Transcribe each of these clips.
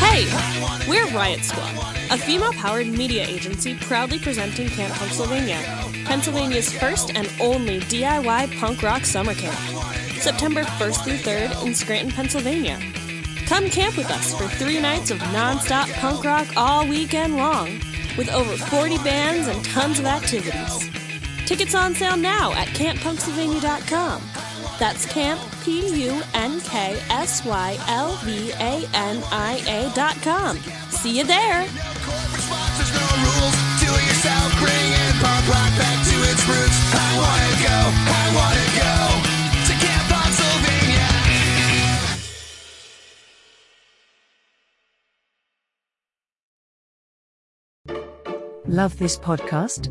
Hey, we're Riot Squad, a female powered media agency proudly presenting Camp Punksylvania, Pennsylvania's first and only DIY punk rock summer camp. September 1st through 3rd in Scranton, Pennsylvania. Come camp with us for three nights of non-stop punk rock all weekend long, with over 40 bands and tons of activities. Tickets on sale now at camppunksylvania.com. That's camp, dot com. See you there! Do it yourself, bringing punk rock back to its roots. I I wanna go to Camp Punksylvania. Love this podcast?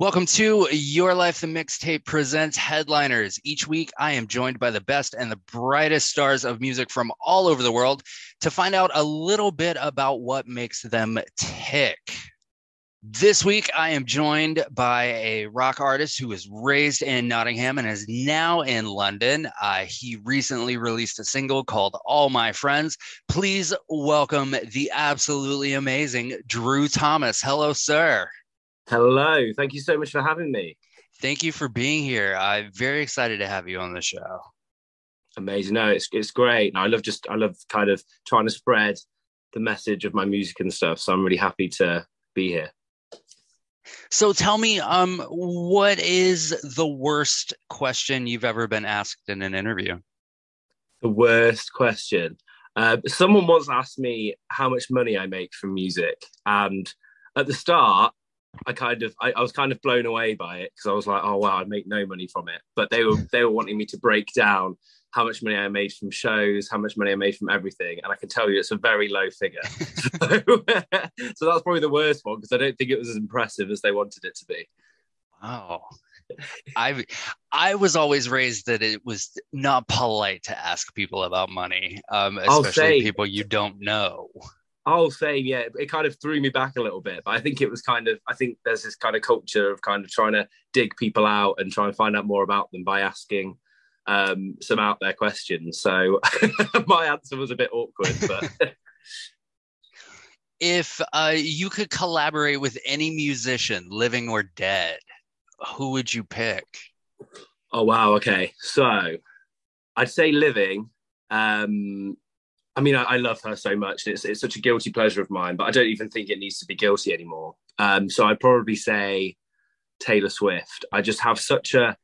Welcome to Your Life the Mixtape presents Headliners. Each week, I am joined by the best and the brightest stars of music from all over the world to find out a little bit about what makes them tick. This week, I am joined by a rock artist who was raised in Nottingham and is now in London. Uh, he recently released a single called All My Friends. Please welcome the absolutely amazing Drew Thomas. Hello, sir. Hello. Thank you so much for having me. Thank you for being here. I'm very excited to have you on the show. Amazing. No, it's it's great. I love just I love kind of trying to spread the message of my music and stuff. So I'm really happy to be here. So tell me, um, what is the worst question you've ever been asked in an interview? The worst question. Uh, someone once asked me how much money I make from music, and at the start, I kind of I, I was kind of blown away by it because I was like, oh wow, I'd make no money from it. But they were they were wanting me to break down how much money I made from shows, how much money I made from everything, and I can tell you it's a very low figure. so, so that's probably the worst one because I don't think it was as impressive as they wanted it to be. Wow. I I was always raised that it was not polite to ask people about money, um, especially say- people you don't know. I'll say, yeah, it kind of threw me back a little bit, but I think it was kind of, I think there's this kind of culture of kind of trying to dig people out and try and find out more about them by asking um, some out there questions. So my answer was a bit awkward, but If uh, you could collaborate with any musician, living or dead, who would you pick? oh wow, okay. So I'd say living. Um, I mean, I, I love her so much. It's it's such a guilty pleasure of mine, but I don't even think it needs to be guilty anymore. Um, so I'd probably say Taylor Swift. I just have such a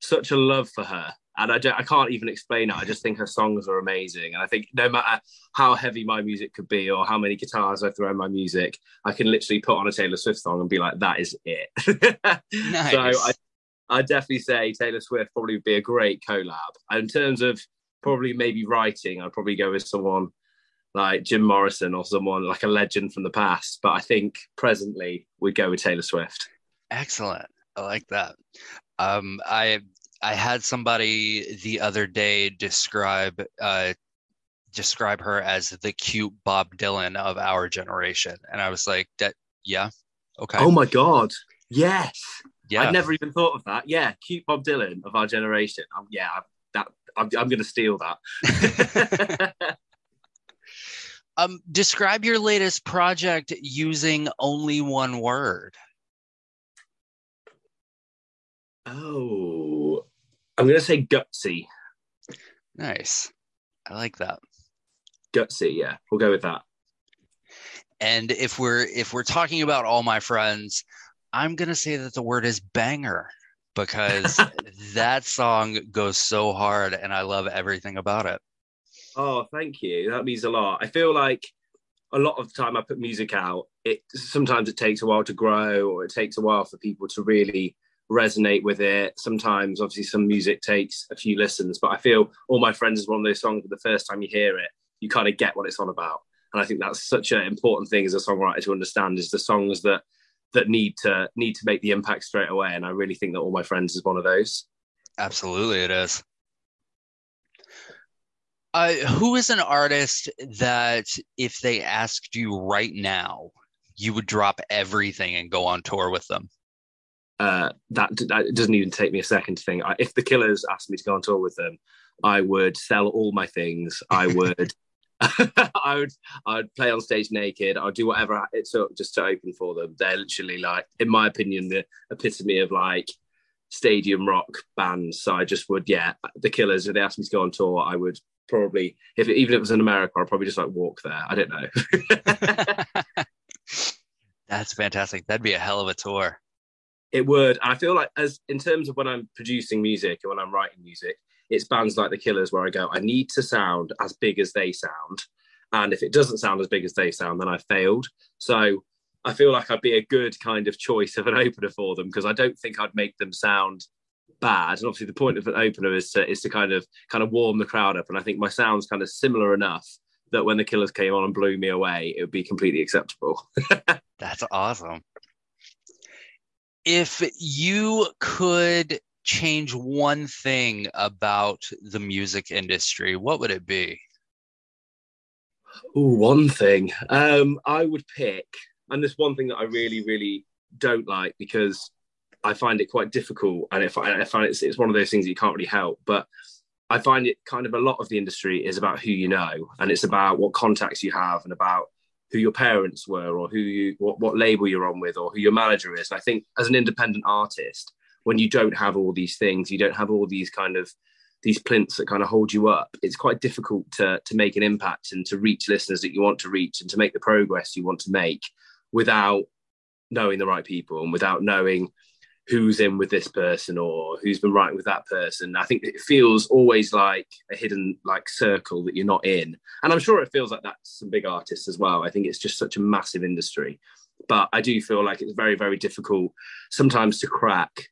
such a love for her, and I don't, I can't even explain it. I just think her songs are amazing, and I think no matter how heavy my music could be or how many guitars I throw in my music, I can literally put on a Taylor Swift song and be like, that is it. Nice. So I I'd definitely say Taylor Swift probably would be a great collab. And in terms of probably maybe writing, I'd probably go with someone like Jim Morrison or someone like a legend from the past. But I think presently we'd go with Taylor Swift. Excellent. I like that. Um, I I had somebody the other day describe uh, describe her as the cute Bob Dylan of our generation, and I was like, that yeah, okay, Oh my God. Yes. yeah, I'd never even thought of that. Yeah. Cute Bob Dylan of our generation. Um, yeah. I'm, I'm going to steal that. Um, describe your latest project using only one word. oh, I'm going to say gutsy. Nice. I like that. Gutsy. Yeah. We'll go with that. And if we're if we're talking about all my friends, I'm gonna say that the word is banger because that song goes so hard and I love everything about it. Oh, thank you. That means a lot. I feel like a lot of the time I put music out, it sometimes it takes a while to grow or it takes a while for people to really resonate with it. Sometimes, obviously, some music takes a few listens, but I feel All My Friends is one of those songs. The first time you hear it, you kind of get what it's on about, and I think that's such an important thing as a songwriter to understand is the songs that that need to need to make the impact straight away. And I really think that All My Friends is one of those. Absolutely, it is. Uh, who is an artist that, if they asked you right now, you would drop everything and go on tour with them? Uh, that, that doesn't even take me a second to think. I, if the Killers asked me to go on tour with them, I would sell all my things. I would, I would, I would play on stage naked. I'd do whatever it took just to open for them. They're literally like, in my opinion, the epitome of like stadium rock bands. So I just would, yeah, the Killers. If they asked me to go on tour, I would probably, if it, even if it was in America, I'd probably just like walk there. I don't know. That's fantastic. That'd be a hell of a tour. It would. I feel like as in terms of when I'm producing music and when I'm writing music, it's bands like the Killers where I go, I need to sound as big as they sound. And if it doesn't sound as big as they sound, then I failed. So I feel like I'd be a good kind of choice of an opener for them because I don't think I'd make them sound bad. And obviously, the point of an opener is to is to kind of kind of warm the crowd up. And I think my sound's kind of similar enough that when the Killers came on and blew me away, it would be completely acceptable. That's awesome. If you could change one thing about the music industry, what would it be? Oh, one thing. Um, I would pick, and this one thing that I really, really don't like because I find it quite difficult, and if I, I find it's, it's one of those things that you can't really help. But I find it kind of a lot of the industry is about who you know, and it's about what contacts you have, and about who your parents were, or who you what, what label you're on with, or who your manager is. And I think as an independent artist, when you don't have all these things, you don't have all these kind of these plinths that kind of hold you up. It's quite difficult to to make an impact and to reach listeners that you want to reach and to make the progress you want to make without knowing the right people and without knowing who's in with this person or who's been writing with that person. I think it feels always like a hidden like circle that you're not in. And I'm sure it feels like that to some big artists as well. I think it's just such a massive industry. But I do feel like it's very, very difficult sometimes to crack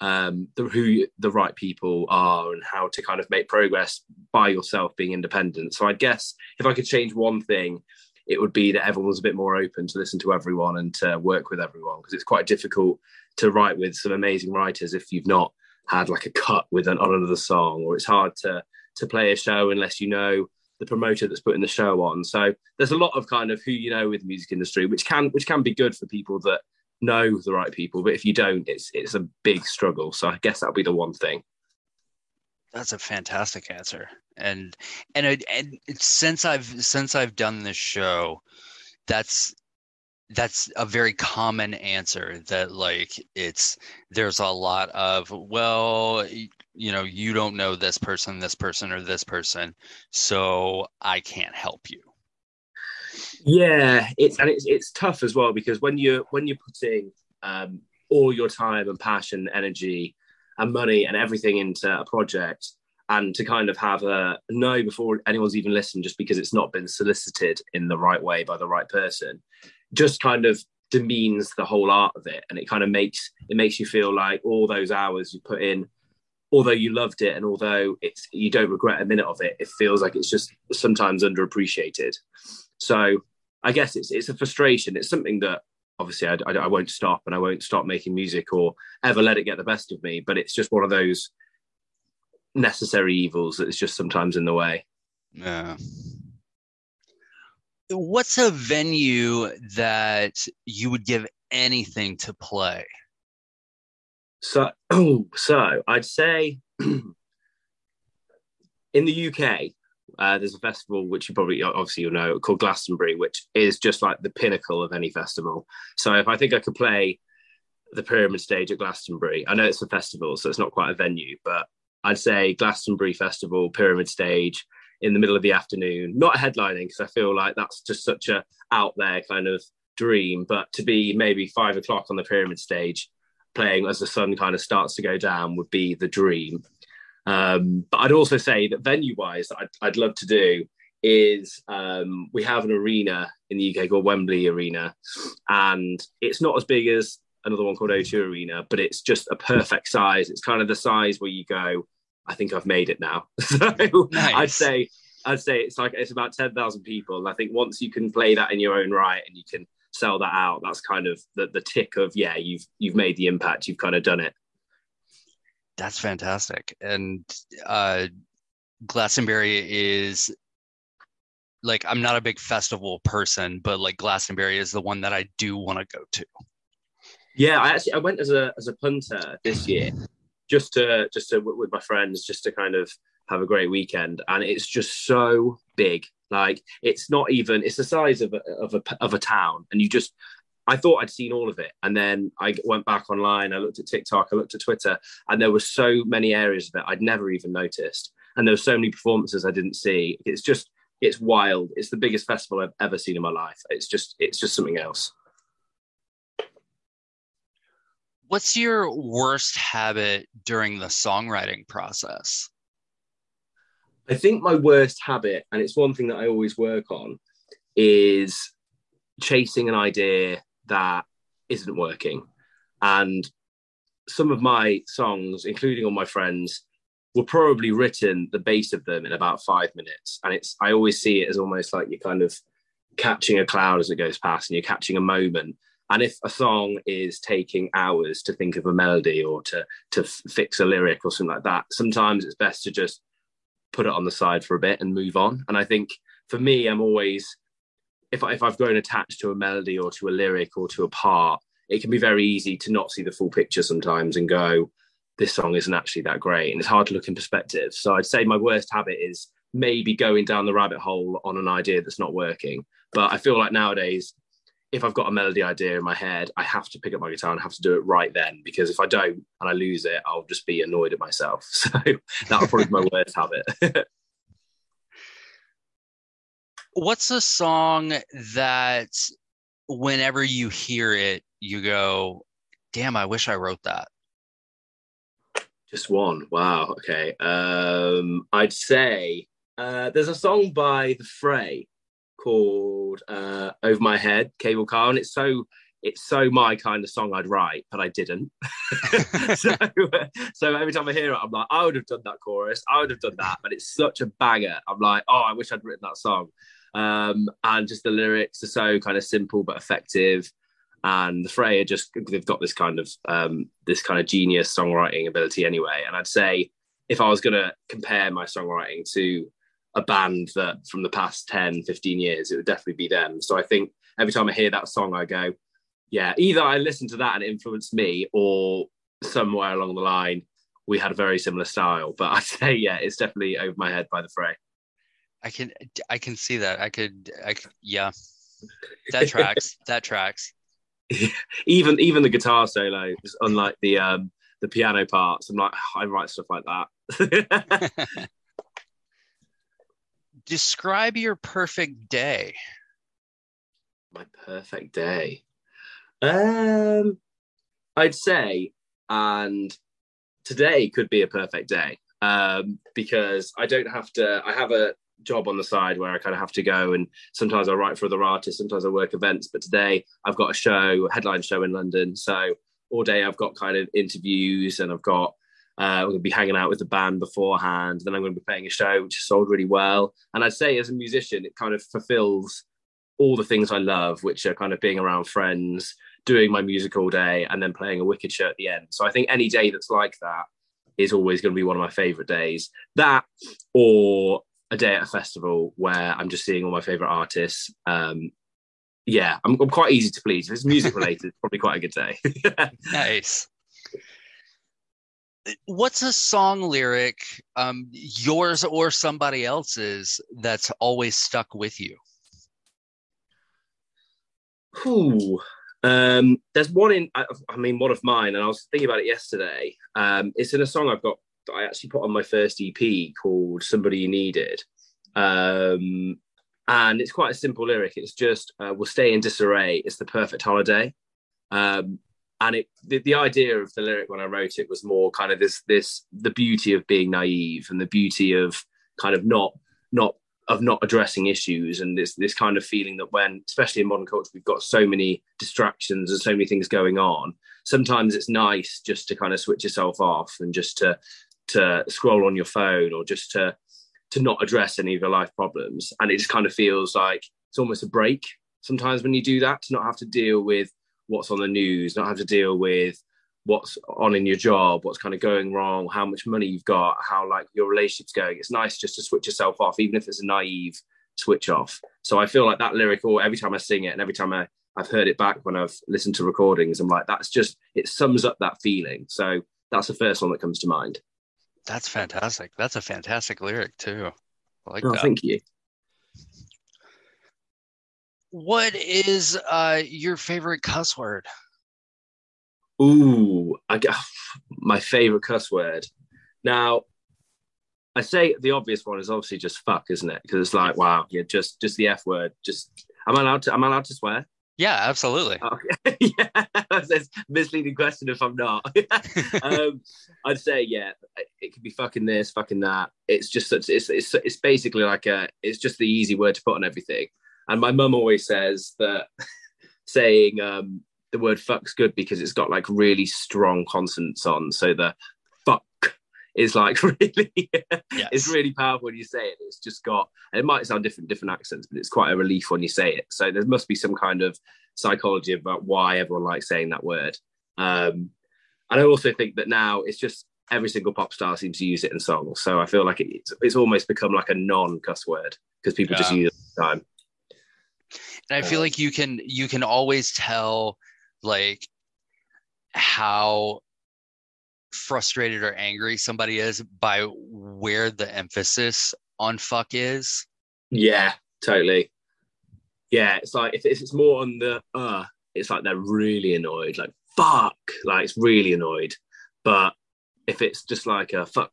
um, the, who the right people are and how to kind of make progress by yourself being independent. So I guess if I could change one thing, it would be that everyone was a bit more open to listen to everyone and to work with everyone because it's quite difficult to write with some amazing writers if you've not had like a cut with an on another song or it's hard to to play a show unless you know the promoter that's putting the show on so there's a lot of kind of who you know with the music industry which can which can be good for people that know the right people but if you don't it's it's a big struggle. So i guess that'll be the one thing. That's a fantastic answer. And and, and since i've since i've done this show that's that's a very common answer that like it's there's a lot of well you know you don't know this person this person or this person so i can't help you yeah it's and it's, it's tough as well because when you're when you're putting um, all your time and passion energy and money and everything into a project and to kind of have a no before anyone's even listened just because it's not been solicited in the right way by the right person just kind of demeans the whole art of it. And it kind of makes it makes you feel like all those hours you put in although you loved it and although it's you don't regret a minute of it it feels like it's just sometimes underappreciated. So i guess it's it's a frustration. It's something that obviously I, I, I won't stop and i won't stop making music or ever let it get the best of me but it's just one of those necessary evils that is just sometimes in the way. Yeah. What's a venue that you would give anything to play? So, oh, so I'd say in the UK, uh, there's a festival which you probably obviously you'll know called Glastonbury, which is just like the pinnacle of any festival. So if I think I could play the Pyramid Stage at Glastonbury, I know it's a festival, so it's not quite a venue, but I'd say Glastonbury Festival, Pyramid Stage, in the middle of the afternoon, not headlining because I feel like that's just such a out there kind of dream, but to be maybe five o'clock on the pyramid stage playing as the sun kind of starts to go down would be the dream. Um, but I'd also say that venue wise, I'd, I'd love to do is um, we have an arena in the UK called Wembley Arena, and it's not as big as another one called O2 Arena, but it's just a perfect size. It's kind of the size where you go, I think I've made it now. so Nice. I'd say I'd say it's like it's about ten thousand people. And I think once you can play that in your own right and you can sell that out, that's kind of the, the tick of yeah, you've you've made the impact, you've kind of done it. That's fantastic. And uh, Glastonbury is like, I'm not a big festival person, but like Glastonbury is the one that I do want to go to. Yeah, I actually I went as a as a punter this year, just to just to with my friends, just to kind of have a great weekend, and it's just so big. Like it's not even it's the size of a, of a of a town, and you just I thought I'd seen all of it, and then I went back online. I looked at TikTok, I looked at Twitter, and there were so many areas of it I'd never even noticed, and there were so many performances I didn't see. It's just it's wild. It's the biggest festival I've ever seen in my life. It's just it's just something else. What's your worst habit during the songwriting process? I think my worst habit, and it's one thing that I always work on, is chasing an idea that isn't working. And some of my songs, including all my friends, were probably written the base of them in about five minutes. And it's I always see it as almost like you're kind of catching a cloud as it goes past and you're catching a moment. And if a song is taking hours to think of a melody or to to fix a lyric or something like that, sometimes it's best to just put it on the side for a bit and move on. And I think for me, I'm always if, I, if I've grown attached to a melody or to a lyric or to a part, it can be very easy to not see the full picture sometimes and go, this song isn't actually that great. And it's hard to look in perspective. So I'd say my worst habit is maybe going down the rabbit hole on an idea that's not working. But I feel like nowadays, if I've got a melody idea in my head, I have to pick up my guitar and have to do it right then because if I don't and I lose it, I'll just be annoyed at myself. So that would probably be my worst habit. What's a song that whenever you hear it, you go, damn, I wish I wrote that? Just one. Wow. Okay. Um, I'd say uh, there's a song by The Fray called uh, "Over My Head," Cable Car, and it's so it's so my kind of song I'd write, but I didn't. so, so every time I hear it, I'm like, I would have done that chorus, I would have done that, but it's such a banger. I'm like, oh, I wish I'd written that song. Um, and just the lyrics are so kind of simple but effective. And the Fray are just they've got this kind of um, this kind of genius songwriting ability anyway. And I'd say if I was going to compare my songwriting to a band that from the past 10, 15 years, it would definitely be them. So I think every time I hear that song, I go, yeah, either I listened to that and it influenced me, or somewhere along the line, we had a very similar style. But I'd say, yeah, it's definitely over my head by the fray. I can I can see that. I could I could yeah. That tracks. that tracks. even even the guitar solo, is unlike the um the piano parts, I'm like, I write stuff like that. Describe your perfect day. my perfect day. Um, I'd say, and today could be a perfect day um, because I don't have to. I have a job on the side where I kind of have to go, and sometimes I write for other artists, sometimes I work events. But today I've got a show, a headline show in London, so all day I've got kind of interviews, and I've got. Uh, we're going to be hanging out with the band beforehand. Then I'm going to be playing a show which is sold really well. And I'd say, as a musician, it kind of fulfills all the things I love, which are kind of being around friends, doing my music all day, and then playing a wicked show at the end. So I think any day that's like that is always going to be one of my favorite days. That or a day at a festival where I'm just seeing all my favorite artists. Um, yeah, I'm, I'm quite easy to please. If it's music related, it's probably quite a good day. Nice. What's a song lyric, um, yours or somebody else's, that's always stuck with you? Ooh. Um, there's one in, I, I mean, one of mine, and I was thinking about it yesterday. Um, it's in a song I've got I actually put on my first EP called Somebody You Needed. Um, and it's quite a simple lyric. It's just, uh, we'll stay in disarray. It's the perfect holiday. Um, and it, the, the idea of the lyric when I wrote it was more kind of this, this, the beauty of being naive and the beauty of kind of not, not of not addressing issues and this this kind of feeling that when especially in modern culture we've got so many distractions and so many things going on sometimes it's nice just to kind of switch yourself off and just to to scroll on your phone or just to to not address any of your life problems and it just kind of feels like it's almost a break sometimes when you do that to not have to deal with what's on the news not have to deal with what's on in your job, what's kind of going wrong, how much money you've got, how like your relationship's going. It's nice just to switch yourself off, even if it's a naive switch off. So I feel like that lyric, or every time I sing it, and every time I I've heard it back when I've listened to recordings, I'm like, that's just it sums up that feeling. So that's the first one that comes to mind. That's fantastic. That's a fantastic lyric too. I like oh, that. Thank you. What is uh, your favorite cuss word? Ooh, I get my favorite cuss word. Now, I say the obvious one is obviously just fuck, isn't it? Because it's like, wow, yeah, just just the f word. Just am I allowed to? Am I allowed to swear? Yeah, absolutely. Okay. yeah, that's a misleading question if I'm not. um, I'd say yeah, it could be fucking this, fucking that. It's just such, it's it's it's basically like a it's just the easy word to put on everything. And my mum always says that saying um, the word fuck's good because it's got like really strong consonants on. So the is like really, yes. it's really powerful when you say it. It's just got, it might sound different, different accents, but it's quite a relief when you say it. So there must be some kind of psychology about why everyone likes saying that word. Um, and I also think that now it's just every single pop star seems to use it in songs. So I feel like it's, it's almost become like a non cuss word because people yeah. just use it all the time. And I feel like you can you can always tell like how frustrated or angry somebody is by where the emphasis on fuck is. Yeah, totally. Yeah, it's like if, it's more on the uh, it's like they're really annoyed, like fuck, like it's really annoyed. But if it's just like a fuck,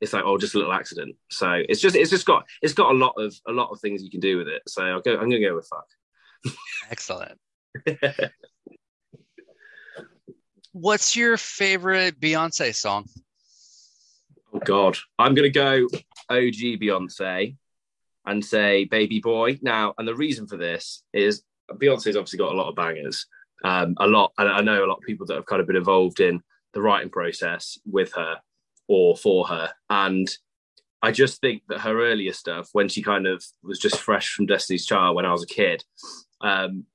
it's like oh, just a little accident. So it's just it's just got it's got a lot of a lot of things you can do with it. So I'll go. I'm gonna go with fuck. Excellent. What's your favorite Beyonce song? Oh God, I'm gonna go OG Beyonce and say Baby Boy. Now, and the reason for this is Beyonce's obviously got a lot of bangers, um, a lot, and I know a lot of people that have kind of been involved in the writing process with her or for her, and I just think that her earlier stuff, when she kind of was just fresh from Destiny's Child when I was a kid, um,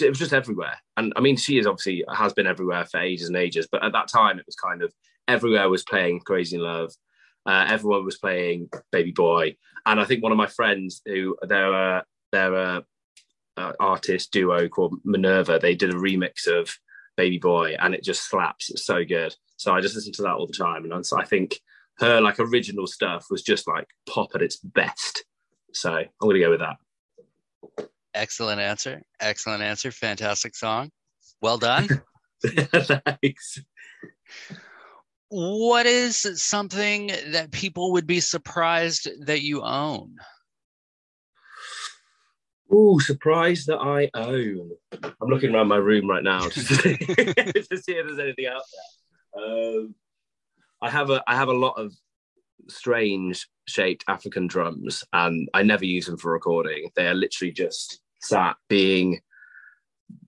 it was just everywhere. And I mean, she is obviously has been everywhere for ages and ages, but at that time it was kind of everywhere was playing Crazy in Love. Uh, everyone was playing Baby Boy, and I think one of my friends who they're a, they're artist duo called Minerva. They did a remix of Baby Boy, and it just slaps. It's so good. So I just listen to that all the time, and so I think her like original stuff was just like pop at its best. So I'm to go with that. Excellent answer. Excellent answer. Fantastic song. Well done. Thanks. What is something that people would be surprised that you own? Oh, surprised that I own. I'm looking around my room right now to see, to see if there's anything out there. Um, I have a I have a lot of strange shaped African drums, and I never use them for recording. They are literally just sat being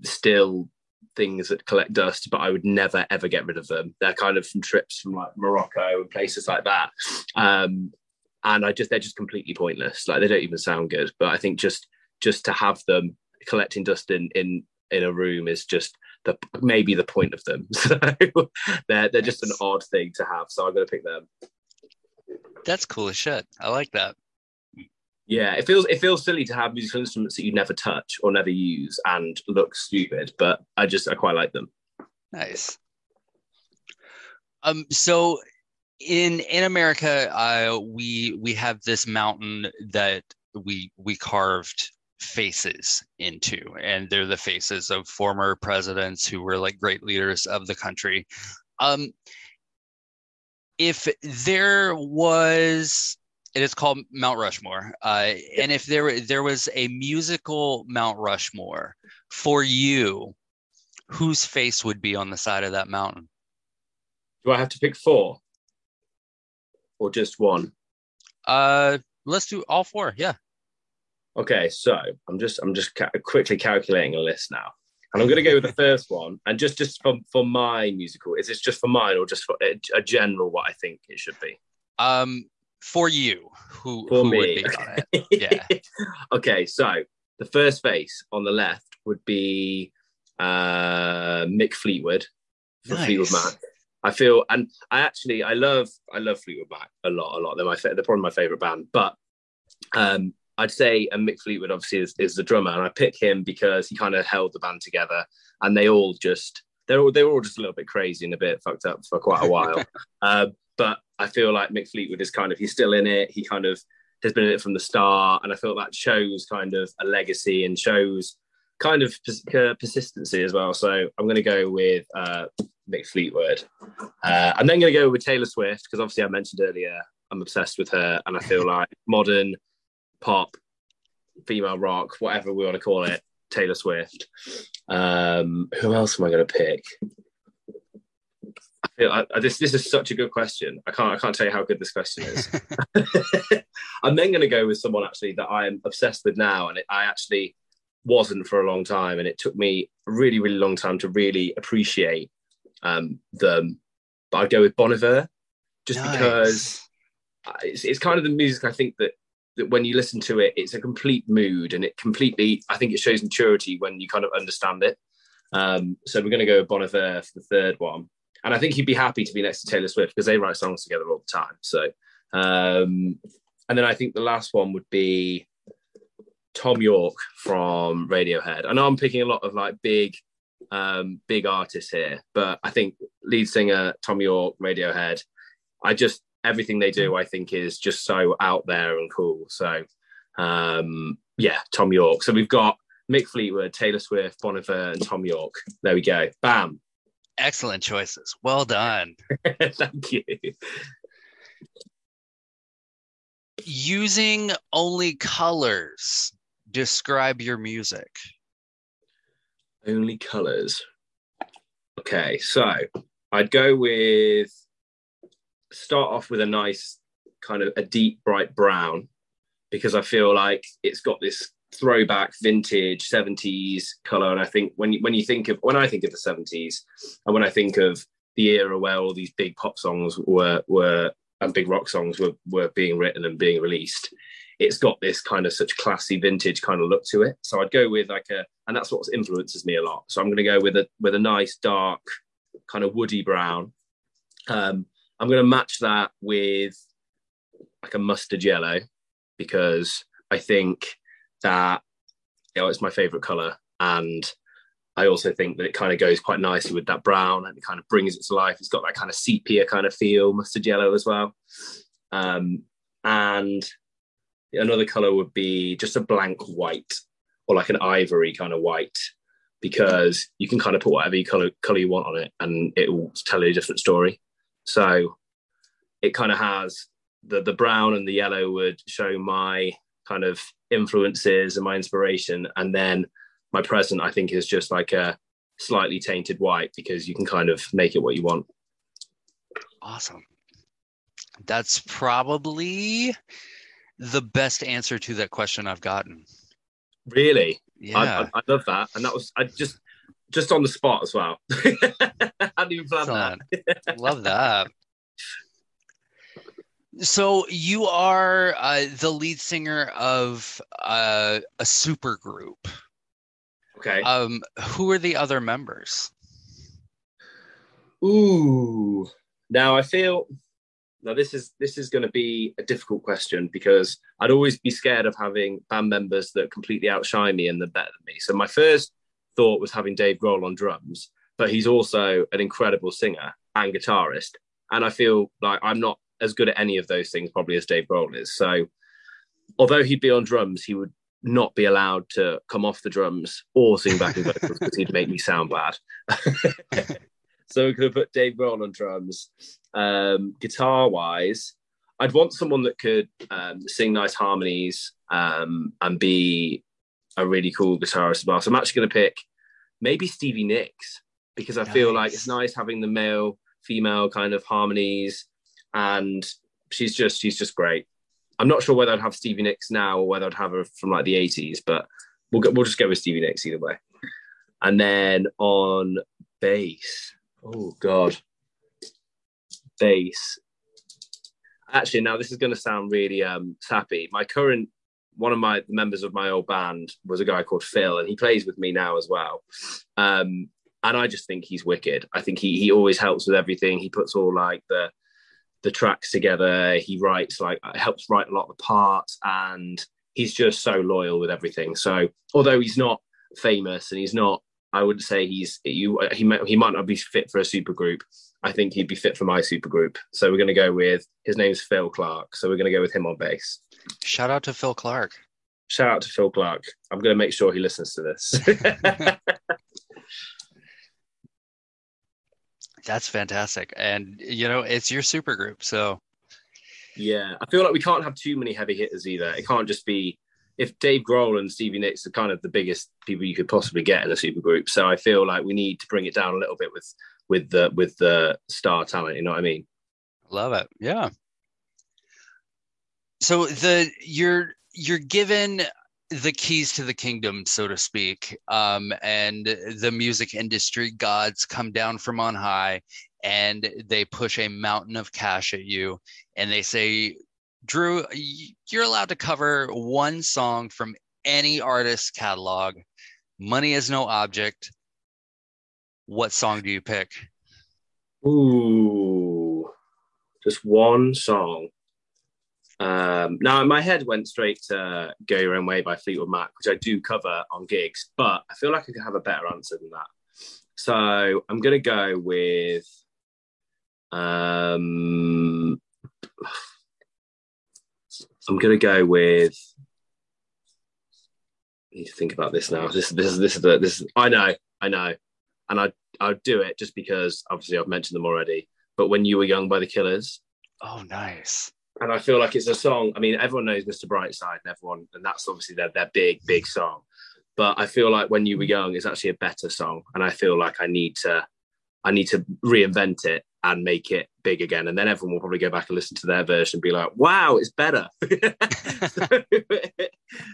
still things that collect dust, but I would never ever get rid of them. They're kind of from trips from like Morocco and places like that. Um, and I just they're just completely pointless. Like they don't even sound good. But I think just just to have them collecting dust in in in a room is just the maybe the point of them. So they're they're just an odd thing to have. So I'm gonna pick them. That's cool as shit. I like that. Yeah, it feels it feels silly to have musical instruments that you never touch or never use and look stupid, but I just I quite like them. Nice. Um, so in in America, uh, we we have this mountain that we we carved faces into, and they're the faces of former presidents who were like great leaders of the country. Um, if there was it is called Mount Rushmore. Uh, and if there there was a musical Mount Rushmore for you, whose face would be on the side of that mountain? Do I have to pick four, or just one? Uh, let's do all four. Yeah. Okay, so I'm just I'm just ca- quickly calculating a list now, and I'm going to go with the first one. And just just for for my musical, is this just for mine or just for a, a general what I think it should be? Um, for you, who For who me. would be on it? Yeah. okay, so the first face on the left would be uh, Mick Fleetwood for Nice. Fleetwood Mac. I feel, and I actually, I love, I love Fleetwood Mac a lot, a lot. They're my, they're probably my favorite band. But um, I'd say, and Mick Fleetwood obviously is, is the drummer, and I pick him because he kind of held the band together, and they all just, they're all, they were all just a little bit crazy and a bit fucked up for quite a while. uh, but I feel like Mick Fleetwood is kind of, he's still in it. He kind of has been in it from the start, and I feel that shows kind of a legacy and shows kind of pers- uh, persistency as well. So I'm going to go with uh, Mick Fleetwood. Uh, I'm then going to go with Taylor Swift because obviously I mentioned earlier I'm obsessed with her, and I feel like modern pop, female rock, whatever we want to call it, Taylor Swift. Um, who else am I going to pick? I feel I, I- this this is such a good question. I can't I can't tell you how good this question is. I'm then going to go with someone actually that I am obsessed with now, and it, I actually wasn't for a long time, and it took me a really really long time to really appreciate um, them. But I'd go with Bon Iver, just Nice. because it's, it's kind of the music I think that that when you listen to it, it's a complete mood, and it completely I think it shows maturity when you kind of understand it. Um, so we're going to go with Bon Iver for the third one, and I think he'd be happy to be next to Taylor Swift because they write songs together all the time. So, um, and then I think the last one would be Thom Yorke from Radiohead. I know I'm picking a lot of like big, um, big artists here, but I think lead singer Thom Yorke, Radiohead. I just everything they do, I think, is just so out there and cool. So, um, yeah, Thom Yorke. So we've got Mick Fleetwood, Taylor Swift, Bon Iver, and Thom Yorke. There we go. Bam. Excellent choices. Well done. Thank you. Using only colors, describe your music. Only colors. Okay, so I'd go with start off with a nice kind of a deep bright brown because I feel like it's got this throwback vintage 70s color and I think when you, when you think of when I think of the 70s and when I think of the era where all these big pop songs were were and big rock songs were were being written and being released it's got this kind of such classy vintage kind of look to it. So I'd go with like a and that's what influences me a lot. So I'm going to go with a with a nice dark kind of woody brown. Um I'm going to match that with like a mustard yellow because I think that you know it's my favorite color and I also think that it kind of goes quite nicely with that brown and it kind of brings it to life. It's got that kind of sepia kind of feel, mustard yellow as well. Um, and another color would be just a blank white or like an ivory kind of white because you can kind of put whatever you color, color you want on it and it will tell you a different story. So it kind of has the the brown and the yellow would show my kind of influences and my inspiration and then my present i think is just like a slightly tainted white because you can kind of make it what you want Awesome. That's probably the best answer to that question I've gotten. really Yeah. I, I, I love that and that was i just just on the spot as well even planned that Love that. So you are uh, the lead singer of uh, a super group. okay Um, who are the other members? Ooh. Now I feel now this is this is going to be a difficult question because I'd always be scared of having band members that completely outshine me and they're better than me. So my first thought was having Dave Grohl on drums, but he's also an incredible singer and guitarist, and I feel like I'm not as good at any of those things probably as Dave Grohl is. So although he'd be on drums, he would not be allowed to come off the drums or sing backing vocals because he'd make me sound bad. so we're going to put Dave Grohl on drums. Um, guitar wise, I'd want someone that could um, sing nice harmonies um, and be a really cool guitarist as well. So I'm actually going to pick maybe Stevie Nicks because I feel like it's nice having the male female kind of harmonies and she's just she's just great. I'm not sure whether I'd have Stevie Nicks now or whether I'd have her from like the 80s, but we'll go, we'll just go with Stevie Nicks either way. And then on bass, oh god, bass. Actually, now this is going to sound really um, sappy. My current one of my members of my old band was a guy called Phil, and he plays with me now as well. Um, and I just think he's wicked. I think he he always helps with everything. He puts all like the the tracks together. He writes like helps write a lot of the parts, and he's just so loyal with everything. So although he's not famous and he's not, I would say he's you he might he might not be fit for a super group. I think he'd be fit for my super group. So we're going to go with his name's Phil Clark. So we're going to go with him on bass. Shout out to Phil Clark. Shout out to Phil Clark. I'm going to make sure he listens to this. That's fantastic. And you know, it's your super group, so yeah, I feel like we can't have too many heavy hitters either. It can't just be if Dave Grohl and Stevie Nicks are kind of the biggest people you could possibly get in a super group. So I feel like we need to bring it down a little bit with with the with the star talent. You know what I mean? Love it. Yeah. So the you're you're given the keys to the kingdom, so to speak, um, and the music industry gods come down from on high and they push a mountain of cash at you and they say, Drew, you're allowed to cover one song from any artist's catalog. Money is no object. What song do you pick? Ooh, just one song. Um, now, my head went straight to Go Your Own Way by Fleetwood Mac, which I do cover on gigs, but I feel like I could have a better answer than that. So I'm going to go with. Um, I'm going to go with. I need to think about this now. This, this is this is the this. Is, I know, I know, and I I'd do it just because obviously I've mentioned them already. But when you were young by the Killers. Oh, nice and I feel like it's a song. I mean, everyone knows Mr. Brightside, and everyone, and that's obviously their their big big song. But I feel like when you were young is actually a better song, and I feel like I need to, I need to reinvent it and make it big again, and then everyone will probably go back and listen to their version and be like, "Wow, it's better." so,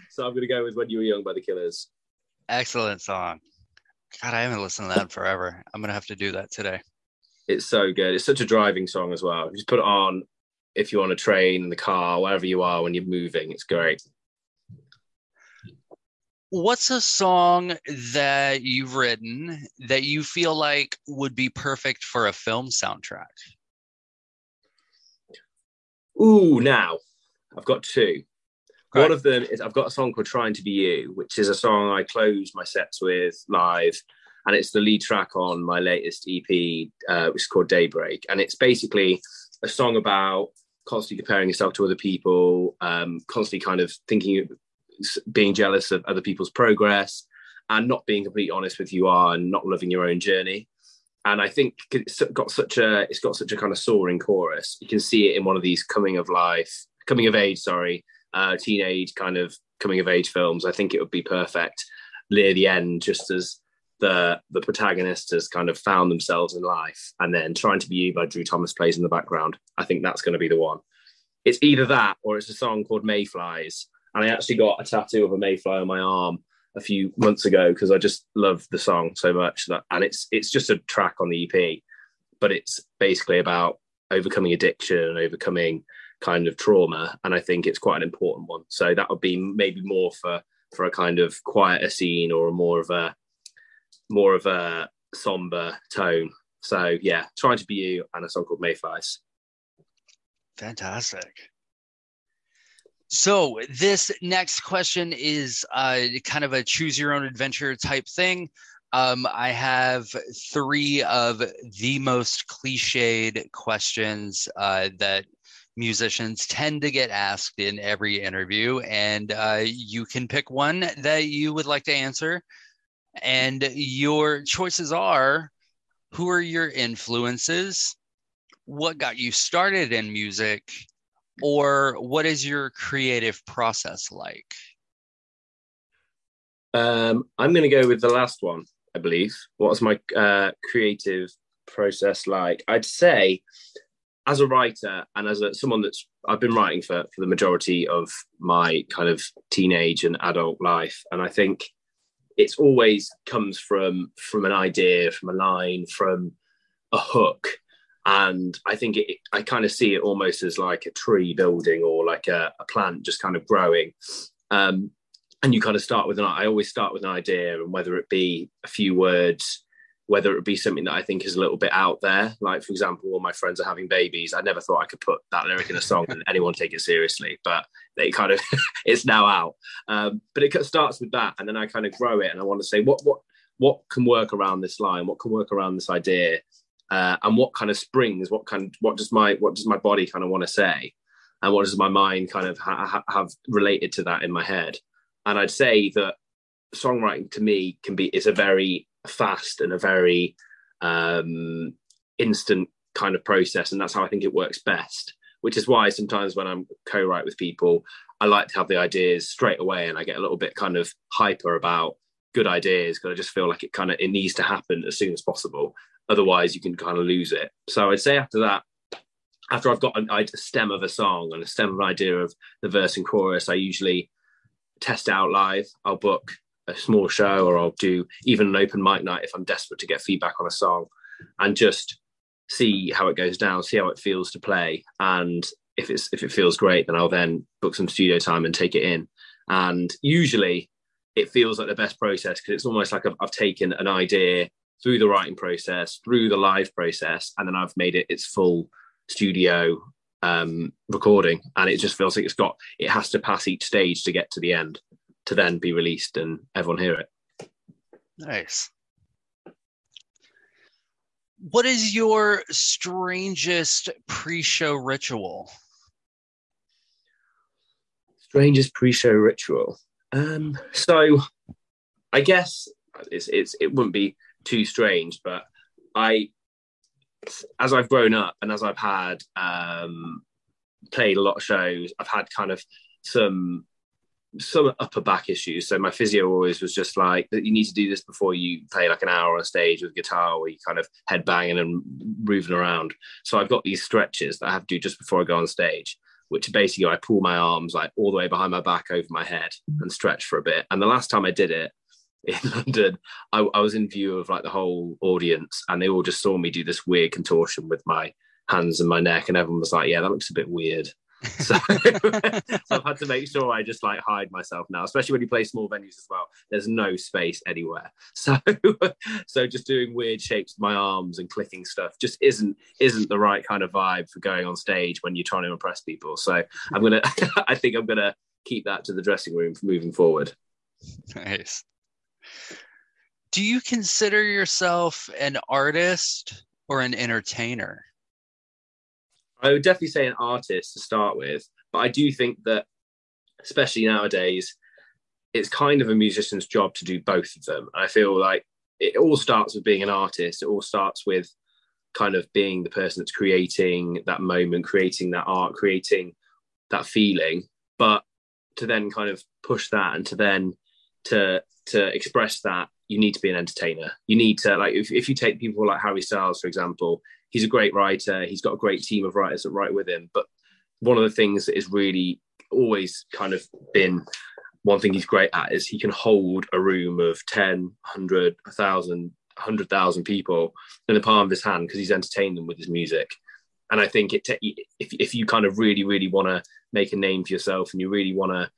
so I'm going to go with "When You Were Young" by the Killers. Excellent song. God, I haven't listened to that forever. I'm going to have to do that today. It's so good. It's such a driving song as well. You just put it on if you're on a train, in the car, wherever you are when you're moving. It's great. What's a song that you've written that you feel like would be perfect for a film soundtrack? Ooh, now I've got two. One of them is I've got a song called Trying to Be You, which is a song I close my sets with live. And it's the lead track on my latest EP, uh, which is called Daybreak. And it's basically a song about constantly comparing yourself to other people, um, constantly kind of thinking, being jealous of other people's progress, and not being completely honest with you are and not loving your own journey. And I think it's got such a it's got such a kind of soaring chorus. You can see it in one of these coming of life, coming of age, sorry, uh, teenage kind of coming of age films. I think it would be perfect near the end, just as the the protagonist has kind of found themselves in life, and then trying to be you by Drew Thomas plays in the background. I think that's going to be the one. It's either that or it's a song called Mayflies, and I actually got a tattoo of a mayfly on my arm a few months ago because I just love the song so much that, and it's it's just a track on the EP, but it's basically about overcoming addiction and overcoming kind of trauma, and I think it's quite an important one. So that would be maybe more for for a kind of quieter scene or more of a more of a somber tone. So yeah, trying to be you and a song called Mayflies. Fantastic. So this next question is uh, kind of a choose your own adventure type thing. Um, I have three of the most cliched questions uh, that musicians tend to get asked in every interview, and uh, you can pick one that you would like to answer and your choices are who are your influences? What got you started in music? Or what is your creative process like? Um, I'm going to go with the last one, I believe. What's my uh, creative process like? I'd say as a writer and as a, someone that's I've been writing for for the majority of my kind of teenage and adult life, and I think it's always comes from from an idea, from a line, from a hook, and I think it, I kind of see it almost as like a tree building or like a, a plant just kind of growing. Um, and you kind of start with an I always start with an idea, and whether it be a few words whether it would be something that I think is a little bit out there. Like, for example, all my friends are having babies. I never thought I could put that lyric in a song and anyone take it seriously, but they kind of, it's now out. Um, but it starts with that. And then I kind of grow it and I want to say, what, what, what can work around this line? What can work around this idea? Uh, and what kind of springs, what kind, what does my, what does my body kind of want to say? And what does my mind kind of ha- have related to that in my head? And I'd say that songwriting to me can be, is a very fast and a very um, instant kind of process, and that's how I think it works best. Which is why sometimes when I'm co-write with people, I like to have the ideas straight away, and I get a little bit kind of hyper about good ideas because I just feel like it kind of it needs to happen as soon as possible. Otherwise, you can kind of lose it. So I'd say after that, after I've got an, a stem of a song and a stem of an idea of the verse and chorus, I usually test it out live. I'll book a small show or I'll do even an open mic night if I'm desperate to get feedback on a song and just see how it goes down, see how it feels to play. And if it's if it feels great, then I'll then book some studio time and take it in. And usually it feels like the best process because it's almost like I've, I've taken an idea through the writing process, through the live process, and then I've made it its full studio um, recording. And it just feels like it's got it has to pass each stage to get to the end to then be released and everyone hear it. Nice. What is your strangest pre-show ritual? Strangest pre-show ritual. Um, so I guess it's, it's it wouldn't be too strange, but I as I've grown up and as I've had um, played a lot of shows, I've had kind of some some upper back issues. So my physio always was just like that. You need to do this before you play like an hour on stage with guitar, where you kind of head banging and moving around. So I've got these stretches that I have to do just before I go on stage, which basically I pull my arms like all the way behind my back over my head mm-hmm. and stretch for a bit. And the last time I did it in London, I, I was in view of like the whole audience, and they all just saw me do this weird contortion with my hands and my neck, and everyone was like, "Yeah, that looks a bit weird." So, so, I've had to make sure I just like hide myself now, especially when you play small venues as well. There's no space anywhere. So so just doing weird shapes with my arms and clicking stuff just isn't isn't the right kind of vibe for going on stage when you're trying to impress people. So I'm gonna I think I'm gonna keep that to the dressing room moving forward. Nice. Do you consider yourself an artist or an entertainer? I would definitely say an artist to start with, but I do think that, especially nowadays, it's kind of a musician's job to do both of them. I feel like it all starts with being an artist. It all starts with kind of being the person that's creating that moment, creating that art, creating that feeling. But to then kind of push that and to then to to express that, you need to be an entertainer. You need to like if, if you take people like Harry Styles, for example, he's a great writer. He's got a great team of writers that write with him. But one of the things that is really always kind of been one thing he's great at is he can hold a room of 10, 100, 1,000, 100,000 people in the palm of his hand because he's entertained them with his music. And I think it if, if you kind of really, really want to make a name for yourself and you really want to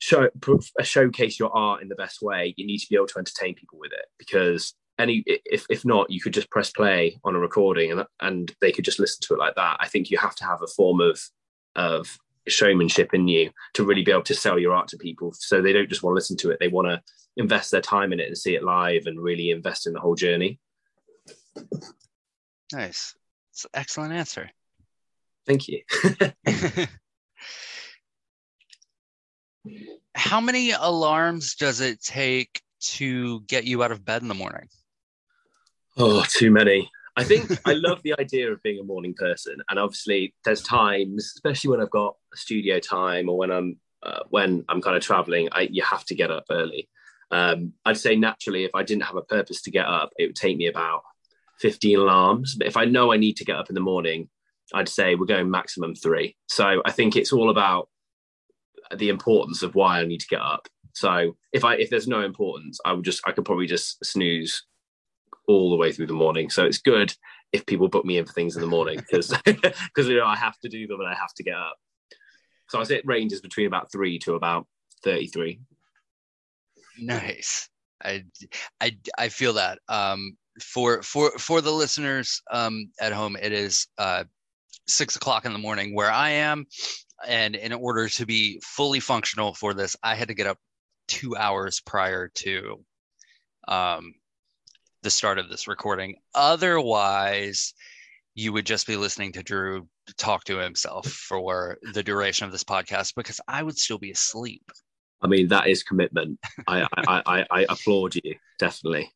show uh, showcase your art in the best way, you need to be able to entertain people with it because any if, if not you could just press play on a recording and and they could just listen to it like that. I think you have to have a form of of showmanship in you to really be able to sell your art to people. So they don't just want to listen to it. They want to invest their time in it and see it live and really invest in the whole journey. Nice. It's an excellent answer. Thank you. How many alarms does it take to get you out of bed in the morning Oh, too many. I think I love the idea of being a morning person, and obviously there's times, especially when I've got studio time or when I'm uh, when I'm kind of traveling, I, you have to get up early. Um, I'd say naturally, if I didn't have a purpose to get up, it would take me about 15 alarms. But if I know I need to get up in the morning, I'd say we're going maximum three. So I think it's all about the importance of why I need to get up. So if I if there's no importance, I would just I could probably just snooze all the way through the morning. So it's good if people book me in for things in the morning because because you know I have to do them and I have to get up. So I say it ranges between about three to about thirty three. Nice. I, I, I feel that. Um, for for for the listeners um, at home, it is uh, six o'clock in the morning where I am, and in order to be fully functional for this, I had to get up two hours prior to um, the start of this recording. Otherwise, you would just be listening to Drew talk to himself for the duration of this podcast because I would still be asleep. I mean, that is commitment. I, I, I, I applaud you, definitely.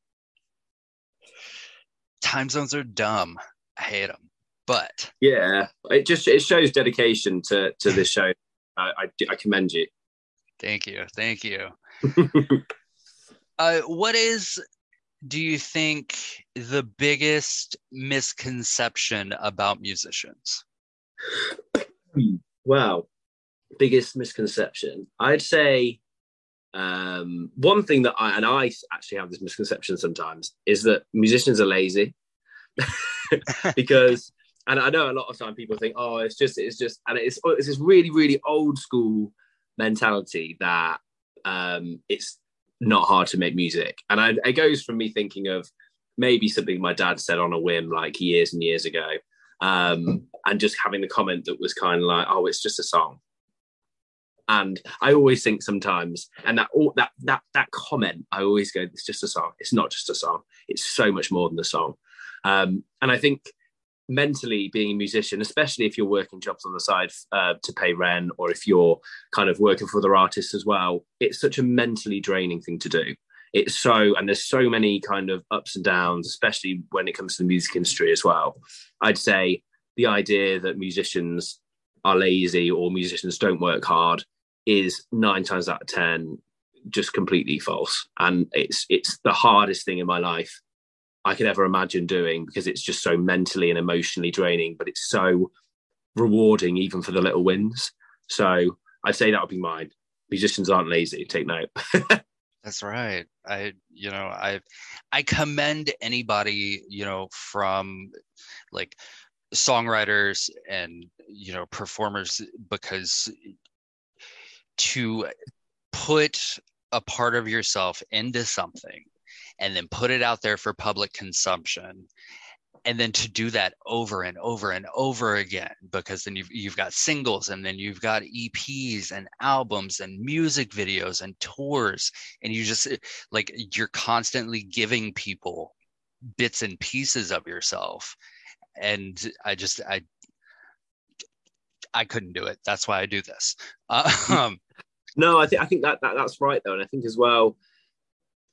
Time zones are dumb. I hate them. But yeah, it just it shows dedication to to this show. I, I, I commend you. Thank you, thank you. uh, what is, do you think, the biggest misconception about musicians? Wow, biggest misconception. I'd say um, one thing that I and I actually have this misconception sometimes is that musicians are lazy because and I know a lot of time people think, oh, it's just, it's just, and it's, it's this really, really old school mentality that um, it's not hard to make music. And I, it goes from me thinking of maybe something my dad said on a whim like years and years ago, um, and just having the comment that was kind of like, oh, it's just a song. And I always think sometimes, and that that that that comment, I always go, it's just a song. It's not just a song. It's so much more than a song. Um, and I think mentally being a musician, especially if you're working jobs on the side uh, to pay rent or if you're kind of working for other artists as well, it's such a mentally draining thing to do. It's so, and there's so many kind of ups and downs, especially when it comes to the music industry as well. I'd say the idea that musicians are lazy or musicians don't work hard is nine times out of 10 just completely false. And it's, it's the hardest thing in my life I could ever imagine doing because it's just so mentally and emotionally draining, but it's so rewarding even for the little wins. So I'd say that would be mine. Musicians aren't lazy. Take note. That's right. I, you know, I, I commend anybody, you know, from like songwriters and you know performers because to put a part of yourself into something and then put it out there for public consumption and then to do that over and over and over again because then you've, you've got singles and then you've got eps and albums and music videos and tours and you just like you're constantly giving people bits and pieces of yourself and i just i i couldn't do it. That's why i do this. Um, no i think i think that, that that's right though and i think as well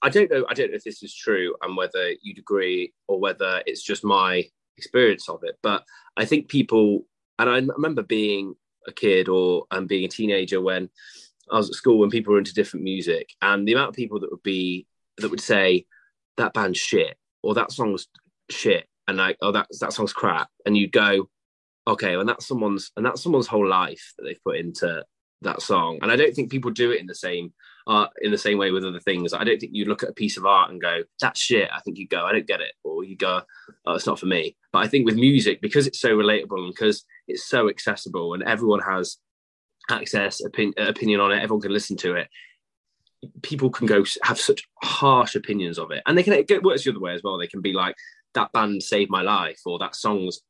I don't know. I don't know if this is true and whether you'd agree or whether it's just my experience of it. But I think people, and I remember being a kid or and being a teenager when I was at school when people were into different music, and the amount of people that would be that would say that band's shit or that song's shit, and like oh that that song's crap, and you'd go, okay, and that's someone's and that's someone's whole life that they've put into that song. And I don't think people do it in the same uh, in the same way with other things. I don't think you look at a piece of art and go, "That's shit." I think you go, "I don't get it," or you go, "Oh, it's not for me." But I think with music, because it's so relatable and because it's so accessible and everyone has access, opin- opinion on it, everyone can listen to it. People can go have such harsh opinions of it, and they can it works the other way as well. They can be like, "That band saved my life," or "That song's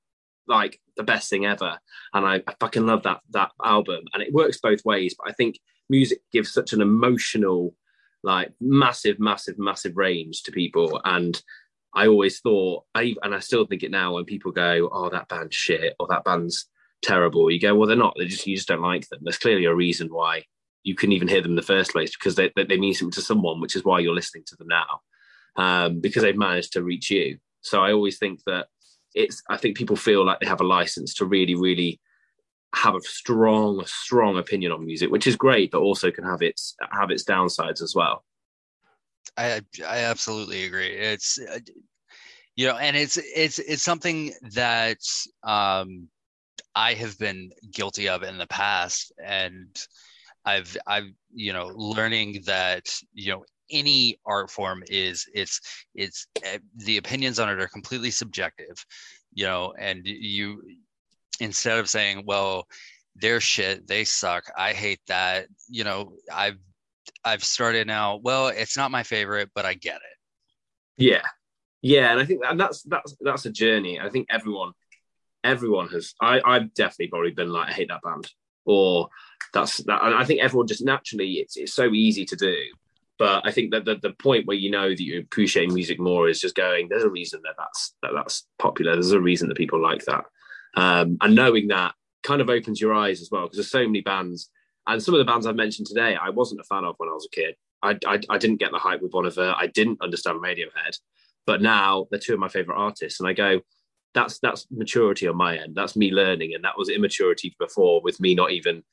like the best thing ever," and I, I fucking love that that album. And it works both ways. But I think music gives such an emotional, like massive, massive, massive range to people. And I always thought, I, and I still think it now when people go, "Oh, that band's shit," or "That band's terrible," you go, "Well, they're not. They just you just don't like them." There's clearly a reason why you couldn't even hear them in the first place because they, they, they mean something to someone, which is why you're listening to them now, um, because they've managed to reach you. So I always think that it's. I think people feel like they have a license to really, really have a strong, strong opinion on music, which is great, but also can have its have its downsides as well. I I absolutely agree. It's uh, you know, and it's it's it's something that um, I have been guilty of in the past, and I've I've you know learning that you know any art form is it's it's uh, the opinions on it are completely subjective, you know, and you instead of saying well they're shit they suck i hate that you know i've i've started now well it's not my favorite but i get it. Yeah. Yeah and i think and that's that's that's a journey. I think everyone everyone has i i've definitely probably been like i hate that band. Or that's that i think everyone just naturally it's, it's so easy to do. But i think that the, the point where you know that you appreciate music more is just going there's a reason that that's that that's popular. There's a reason that people like that um, and knowing that kind of opens your eyes as well because there's so many bands and some of the bands i've mentioned today i wasn't a fan of when i was a kid I, I, I didn't get the hype with Bon Iver. I didn't understand Radiohead, but now they're two of my favorite artists, and I go, that's that's maturity on my end. That's me learning, and that was immaturity before with me not even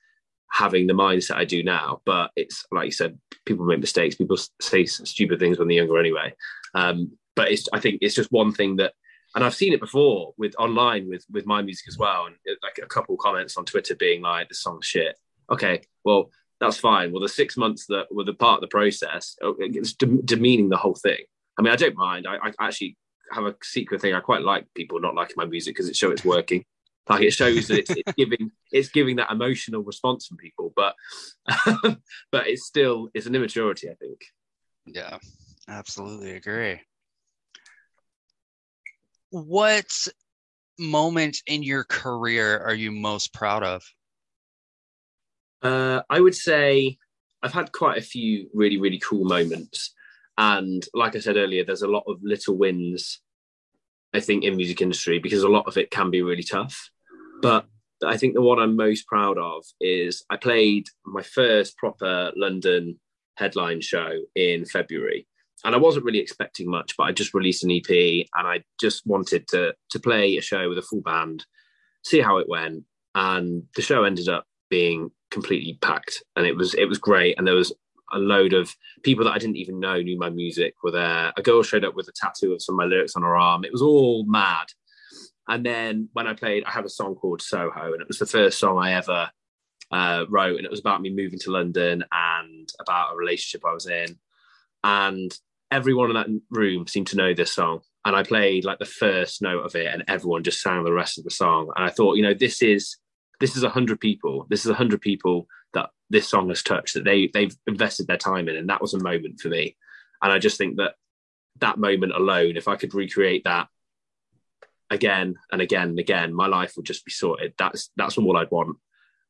having the mindset I do now. But it's like you said, people make mistakes. People say stupid things when they're younger anyway. Um, but it's I think it's just one thing that, and I've seen it before with online with with my music as well, and like a couple comments on Twitter being like, "This song's shit." Okay, well that's fine. Well, the six months that were the part of the process, oh, it's demeaning the whole thing. I mean, I don't mind. I, I actually have a secret thing. I quite like people not liking my music because it shows it's working. Like it shows that it's, it's giving it's giving that emotional response from people, but but it's still it's an immaturity, I think. Yeah, absolutely agree. What moment in your career are you most proud of? Uh, I would say I've had quite a few really really cool moments. And like I said earlier, there's a lot of little wins, I think, in music industry because a lot of it can be really tough. But I think the one I'm most proud of is I played my first proper London headline show in February. And I wasn't really expecting much, but I just released an EP and I just wanted to to play a show with a full band, see how it went. And the show ended up being completely packed and it was it was great and there was a load of people that I didn't even know knew my music were there. A girl showed up with a tattoo of some of my lyrics on her arm. It was all mad. And then when I played, I have a song called Soho, and it was the first song I ever uh, wrote, and it was about me moving to London and about a relationship I was in. And everyone in that room seemed to know this song. And I played like the first note of it, and everyone just sang the rest of the song. And I thought, you know, this is this is a hundred people. This is a hundred people that this song has touched that they they've invested their time in, and that was a moment for me. And I just think that that moment alone, if I could recreate that again and again and again, my life would just be sorted. That's that's all I'd want.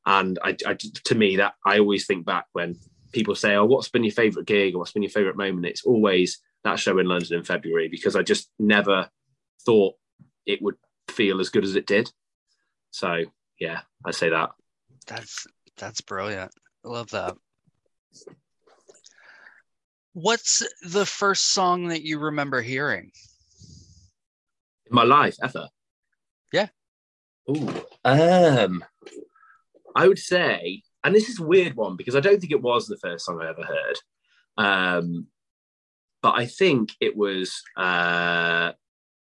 And I, I to me that I always think back when people say, "Oh, what's been your favorite gig or what's been your favorite moment?" It's always that show in London in February because I just never thought it would feel as good as it did. So yeah, I'd say that. That's that's brilliant. I love that. What's the first song that you remember hearing? In my life, ever. Yeah. Ooh. Um I would say, and this is a weird one because I don't think it was the first song I ever heard. Um, but I think it was uh,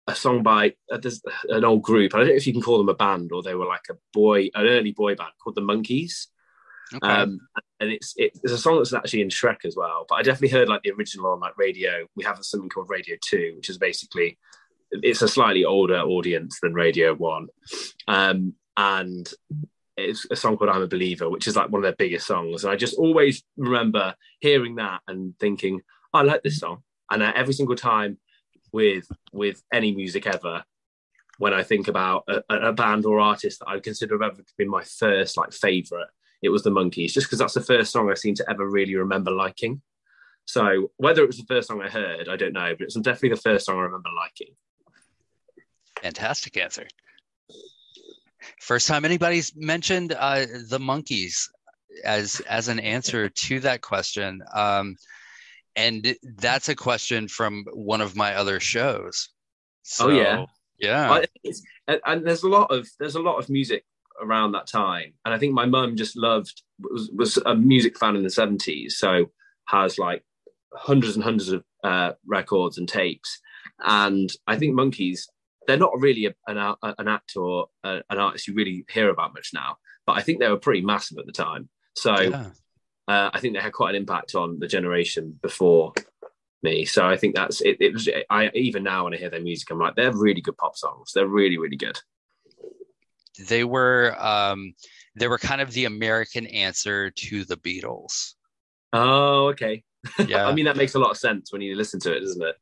a song by uh, an old group. I don't know if you can call them a band or they were like a boy, an early boy band called the Monkees. Okay. Um, and it's it, it's a song that's actually in Shrek as well. But I definitely heard like the original on like radio. We have something called Radio Two, which is basically it's a slightly older audience than Radio One, um, and it's a song called "I'm a Believer," which is like one of their biggest songs. And I just always remember hearing that and thinking, "I like this song." And every single time with with any music ever, when I think about a, a band or artist that I consider ever to be my first like favorite, it was the Monkees, just because that's the first song I seem to ever really remember liking. So whether it was the first song I heard, I don't know, but it's definitely the first song I remember liking. Fantastic answer. First time anybody's mentioned uh, the Monkees as as an answer to that question, um, and that's a question from one of my other shows. So, oh yeah, yeah. and there's a lot of there's a lot of music around that time, and I think my mum just loved was was a music fan in the seventies, so has like hundreds and hundreds of uh, records and tapes, and I think Monkees they're not really a, an, an actor or a, an artist you really hear about much now, but I think they were pretty massive at the time. So Yeah. uh, I think they had quite an impact on the generation before me. So I think that's it. It was I even now when I hear their music, I'm like, they're really good pop songs. They're really really good. They were um, they were kind of the American answer to the Beatles. Oh, okay. Yeah, I mean that makes a lot of sense when you listen to it, doesn't it?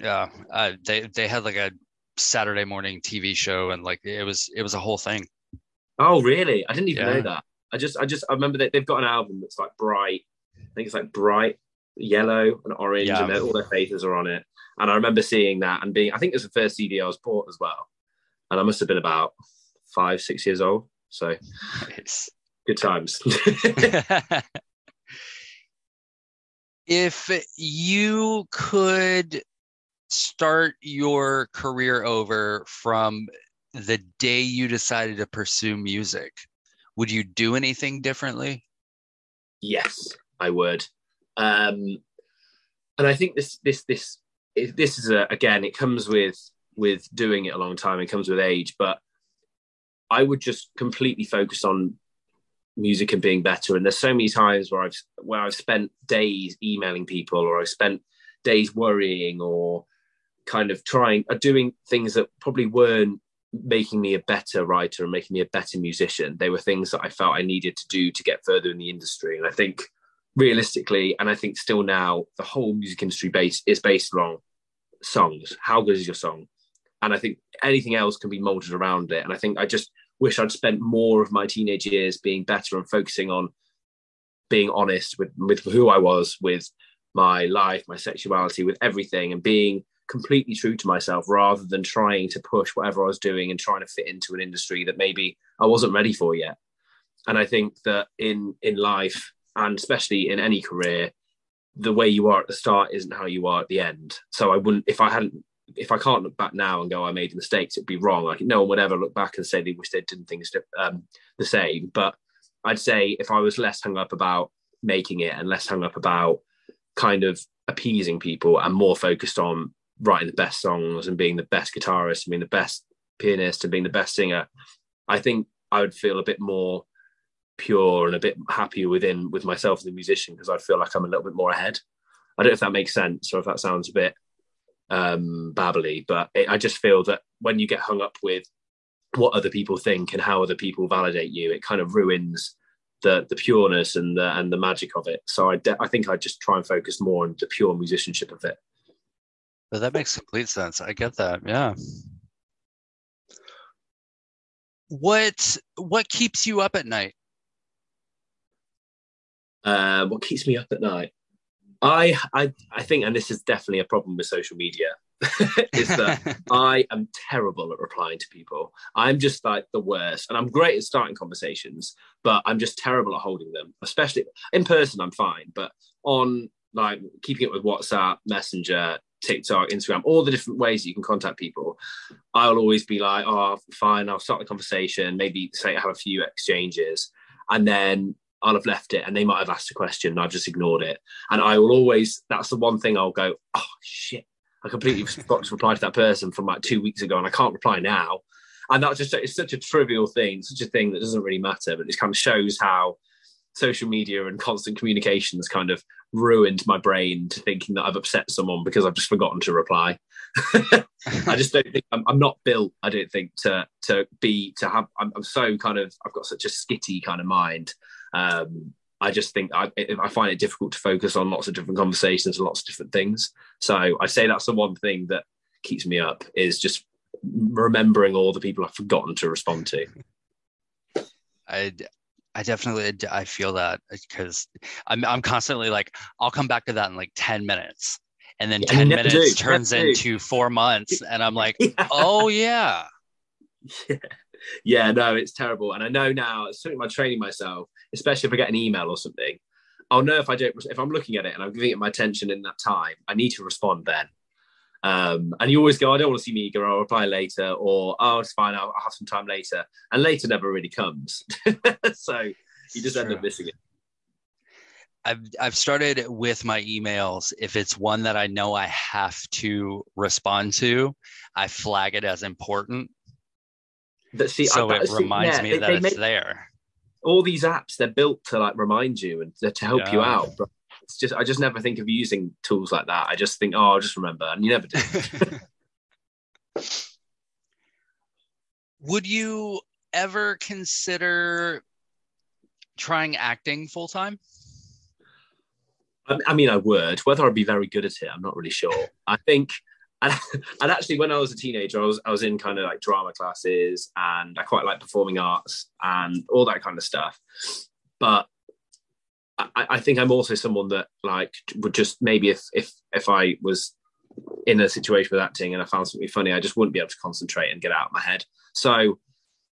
yeah. Uh, they they had like a Saturday morning TV show, and like it was it was a whole thing. Oh, really? I didn't even Yeah. know that. I just I just I remember that they've got an album that's like bright. I think it's like bright yellow and orange, Yeah. and all their faces are on it. And I remember seeing that and being. I think it was the first CD I was bought as well, and I must have been about five six years old. So Nice. good times. if you could start your career over from the day you decided to pursue music, would you do anything differently? Yes, I would. Um, and I think this this this this is a, again, it comes with with doing it a long time. It comes with age, but I would just completely focus on music and being better. And there's so many times where I've where I've spent days emailing people, or I've spent days worrying, or kind of trying, are doing things that probably weren't making me a better writer and making me a better musician. They were things that I felt I needed to do to get further in the industry. And I think realistically, and I think still now, the whole music industry base is based on songs. How good is your song? And I think anything else can be molded around it. And I think I just wish I'd spent more of my teenage years being better and focusing on being honest with, with who I was, with my life, my sexuality, with everything, and being completely true to myself rather than trying to push whatever I was doing and trying to fit into an industry that maybe I wasn't ready for yet. And I think that in in life and especially in any career, the way you are at the start isn't how you are at the end. So I wouldn't if I hadn't if I can't look back now and go I made mistakes, it'd be wrong. Like no one would ever look back and say they wish they'd done things um, the same. But I'd say if I was less hung up about making it and less hung up about kind of appeasing people and more focused on writing the best songs and being the best guitarist and being the best pianist and being the best singer, I think I would feel a bit more pure and a bit happier within with myself as a musician because I'd feel like I'm a little bit more ahead. I don't know if that makes sense or if that sounds a bit um babbly, but it, I just feel that when you get hung up with what other people think and how other people validate you, it kind of ruins the the pureness and the and the magic of it. So I de- I think I just try and focus more on the pure musicianship of it. But that makes complete sense. I get that. Yeah. What what keeps you up at night? Uh, what keeps me up at night? I I I think, and this is definitely a problem with social media, is that I am terrible at replying to people. I'm just like the worst, and I'm great at starting conversations, but I'm just terrible at holding them. Especially in person, I'm fine, but on like keeping it with WhatsApp, Messenger, TikTok, Instagram, all the different ways you can contact people, I'll always be like, oh, fine, I'll start the conversation, maybe say I have a few exchanges, and then I'll have left it, and they might have asked a question, and I've just ignored it, and I will always. That's the one thing I'll go, oh shit, I completely forgot to reply to that person from like two weeks ago, and I can't reply now. And that's just it's such a trivial thing, such a thing that doesn't really matter, but it kind of shows how social media and constant communication has kind of ruined my brain to thinking that I've upset someone because I've just forgotten to reply. I just don't think I'm, I'm not built. I don't think to to be to have. I'm, I'm so kind of. I've got such a skitty kind of mind. Um, I just think I, I find it difficult to focus on lots of different conversations and lots of different things. So I say that's the one thing that keeps me up is just remembering all the people I've forgotten to respond to. I I definitely I feel that uh, because I'm I'm constantly like I'll come back to that in like 10 minutes. And then Yeah, 10 minutes do, turns into four months. And I'm like, Yeah. oh yeah. yeah, Yeah, no, it's terrible. And I know now, it's something I'm training myself, especially if I get an email or something. I'll know if I don't, if I'm looking at it and I'm giving it my attention in that time, I need to respond then. Um, and you always go, I don't want to see me go, I'll reply later, or oh, it's fine, I'll, I'll have some time later. And later never really comes. so you just end True. up missing it. I've I've started with my emails. If it's one that I know I have to respond to, I flag it as important. But see, so I- it see, reminds yeah, me they- that they it's make- there. all these apps they're built to like remind you and to help you out but it's just i just never think of using tools like that. I just think oh i'll just remember and you never do. Would you ever consider trying acting full time? I, I mean i would. Whether i'd be very good at it i'm not really sure. I think and, and actually when i was a teenager i was i was in kind of like drama classes and i quite like performing arts and all that kind of stuff. But I, I think I'm also someone that like would just maybe if if if I was in a situation with acting and I found something funny, I just wouldn't be able to concentrate and get out of my head. So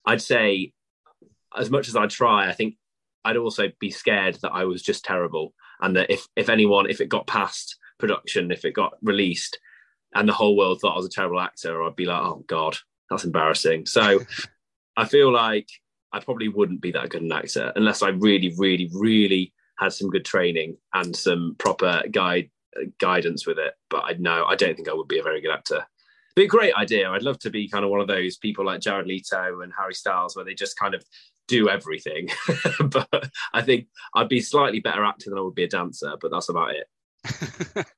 I'd say, as much as I'd try, I think I'd also be scared that I was just terrible, and that if if anyone, if it got past production, if it got released, and the whole world thought I was a terrible actor, I'd be like, oh god, that's embarrassing. So I feel like I probably wouldn't be that good an actor unless I really, really, really had some good training and some proper guide guidance with it. But I know I don't think I would be a very good actor. Be a great idea. I'd love to be kind of one of those people like Jared Leto and Harry Styles, where they just kind of do everything. but I think I'd be slightly better actor than I would be a dancer. But that's about it.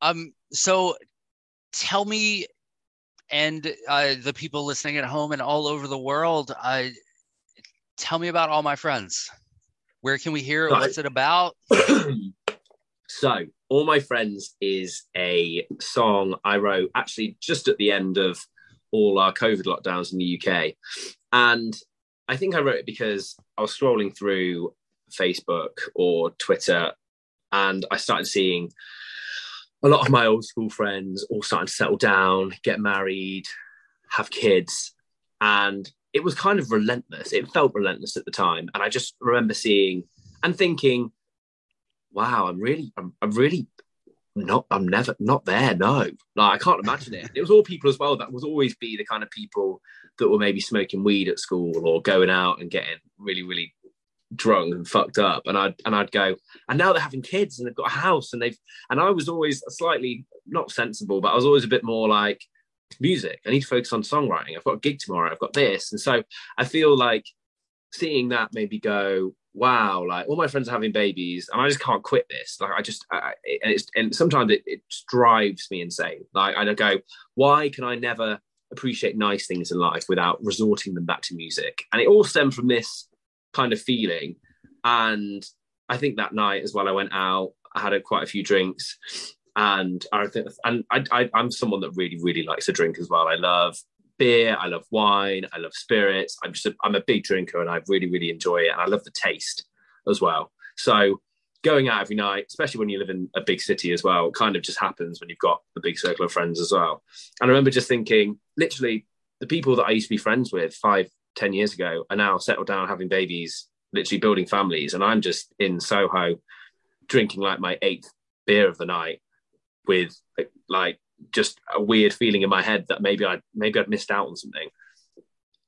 Um, so tell me, and uh, the people listening at home and all over the world, uh, tell me about all my friends. Where can we hear it? What's it about? so all my friends is a song i wrote actually just at the end of all our covid lockdowns in the uk and i think i wrote it because i was scrolling through facebook or twitter and i started seeing a lot of my old school friends all starting to settle down get married have kids and it was kind of relentless it felt relentless at the time and i just remember seeing and thinking wow, I'm really, I'm, I'm really not, I'm never not there. No, like I can't imagine it. It was all people as well that would always be the kind of people that were maybe smoking weed at school or going out and getting really, really drunk and fucked up. And I'd and I'd go, and now they're having kids and they've got a house and they've and I was always slightly not sensible, but I was always a bit more like music. I need to focus on songwriting. I've got a gig tomorrow. I've got this, and so I feel like seeing that maybe go wow like all my friends are having babies and i just can't quit this like i just I, and it's and sometimes it, it drives me insane like i go why can i never appreciate nice things in life without resorting them back to music and it all stemmed from this kind of feeling and i think that night as well i went out i had a, quite a few drinks and i think and I, I i'm someone that really really likes to drink as well. I love beer i love wine i love spirits. I'm just a, i'm a big drinker and i really really enjoy it and i love the taste as well. So going out every night especially when you live in a big city as well kind of just happens when you've got a big circle of friends as well. And i remember just thinking literally the people that i used to be friends with five ten years ago are now settled down having babies literally building families. And i'm just in soho drinking like my eighth beer of the night with like just a weird feeling in my head that maybe I maybe I'd missed out on something.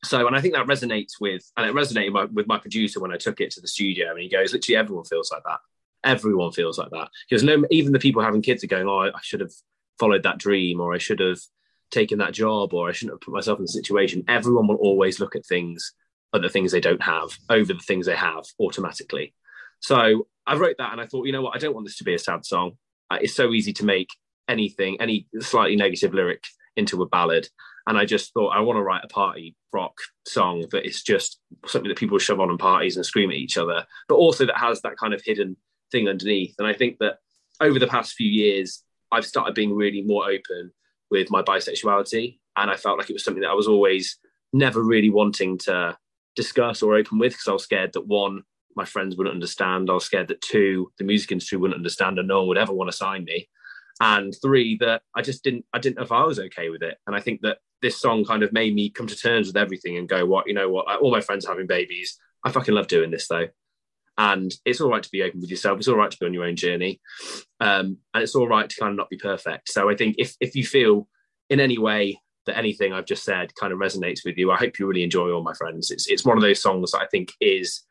So, and I think that resonates with, and it resonated my, with my producer when I took it to the studio, and he goes, literally everyone feels like that. Everyone feels like that because no, even the people having kids are going, oh, I should have followed that dream, or I should have taken that job, or I shouldn't have put myself in the situation. Everyone will always look at things, at the things they don't have, over the things they have automatically. So I wrote that, and I thought, you know what, I don't want this to be a sad song. Uh, it's so easy to make anything, any slightly negative lyric into a ballad. And I just thought I want to write a party rock song that is just something that people shove on in parties and scream at each other, but also that has that kind of hidden thing underneath. And I think that over the past few years, I've started being really more open with my bisexuality. And I felt like it was something that I was always never really wanting to discuss or open with because I was scared that one, my friends wouldn't understand. I was scared that two, the music industry wouldn't understand and no one would ever want to sign me. And three that i just didn't i didn't know if i was okay with it. And i think that this song kind of made me come to terms with everything and go what you know what? All my friends are having babies. I fucking love doing this though. And it's all right to be open with yourself. It's all right to be on your own journey. Um, and it's all right to kind of not be perfect. So i think if if you feel in any way that anything i've just said kind of resonates with you i hope you really enjoy all my friends. It's it's one of those songs that i think is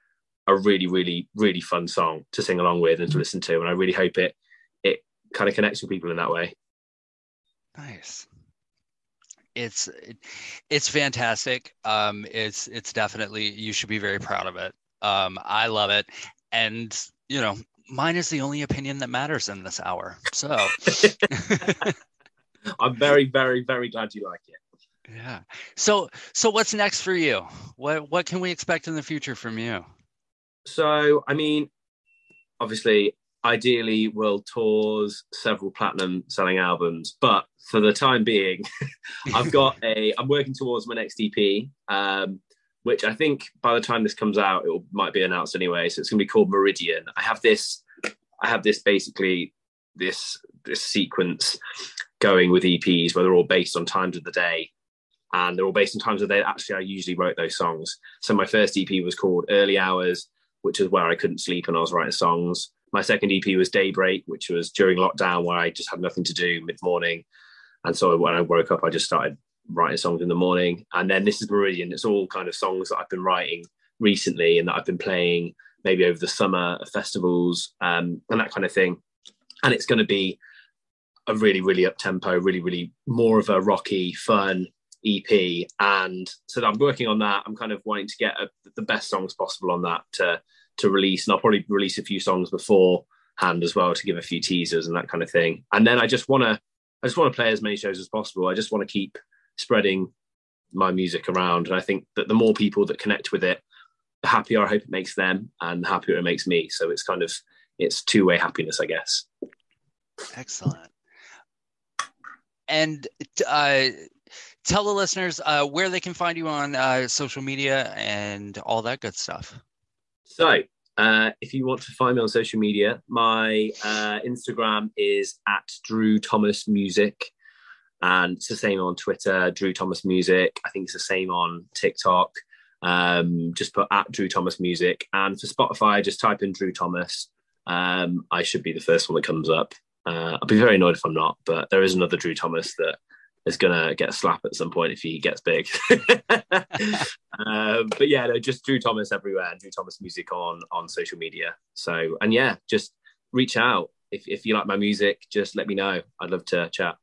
a really, really, really fun song to sing along with and to listen to. And I really hope it it kind of connects with people in that way. Nice. It's it's fantastic. Um, it's it's definitely you should be very proud of it. Um, I love it, and you know, mine is the only opinion that matters in this hour. So I'm very, very, very glad you like it. yeah. So so what's next for you? What what can we expect in the future from you? So, I mean, obviously, ideally, world tours, several platinum selling albums, but for the time being, I've got a. I'm working towards my next EP, um, which I think by the time this comes out, it will, might be announced anyway. So it's going to be called Meridian. I have this. I have this basically this this sequence going with EPs where they're all based on times of the day and they're all based on times of the day. Actually, I usually wrote those songs. So my first EP was called Early Hours, which is where I couldn't sleep and I was writing songs. My second EP was Daybreak, which was during lockdown where I just had nothing to do mid morning. And so when I woke up, I just started writing songs in the morning. And then this is Meridian. It's all kind of songs that I've been writing recently and that I've been playing maybe over the summer festivals um, and that kind of thing. And it's going to be a really, really up tempo, really, really more of a rocky, fun EP. And so I'm working on that. I'm kind of wanting to get a, the best songs possible on that to to release, and I'll probably release a few songs beforehand as well to give a few teasers and that kind of thing. And then I just want to, I just want to play as many shows as possible. I just want to keep spreading my music around, and I think that the more people that connect with it, the happier I hope it makes them, and the happier it makes me. So it's kind of it's two way happiness, I guess. Excellent. And uh, tell the listeners uh, where they can find you on uh, social media and all that good stuff. So, uh, if you want to find me on social media, my uh, Instagram is at Drew Thomas Music, and it's the same on Twitter, Drew Thomas Music. I think it's the same on TikTok. Um, just put at Drew Thomas Music, and for Spotify, just type in Drew Thomas. Um, I should be the first one that comes up. Uh, I'll be very annoyed if I'm not, but there is another Drew Thomas that is gonna get a slap at some point if he gets big. um, but yeah, no, just Drew Thomas everywhere Drew Thomas music on on social media. So and yeah, just reach out if if you like my music. Just let me know. I'd love to chat.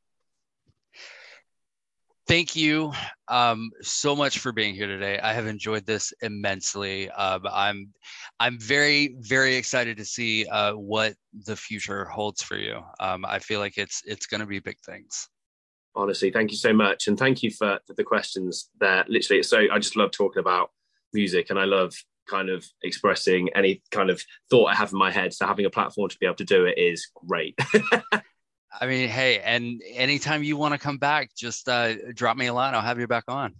Thank you um, so much for being here today. I have enjoyed this immensely. Um, I'm I'm very very excited to see uh, what the future holds for you. Um, I feel like it's it's going to be big things honestly thank you so much. And thank you for, the questions there literally. So i just love talking about music and i love kind of expressing any kind of thought i have in my head. So having a platform to be able to do it is great. I mean hey and anytime you want to come back just uh, drop me a line. I'll have you back on.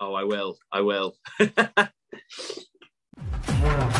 Oh i will. I will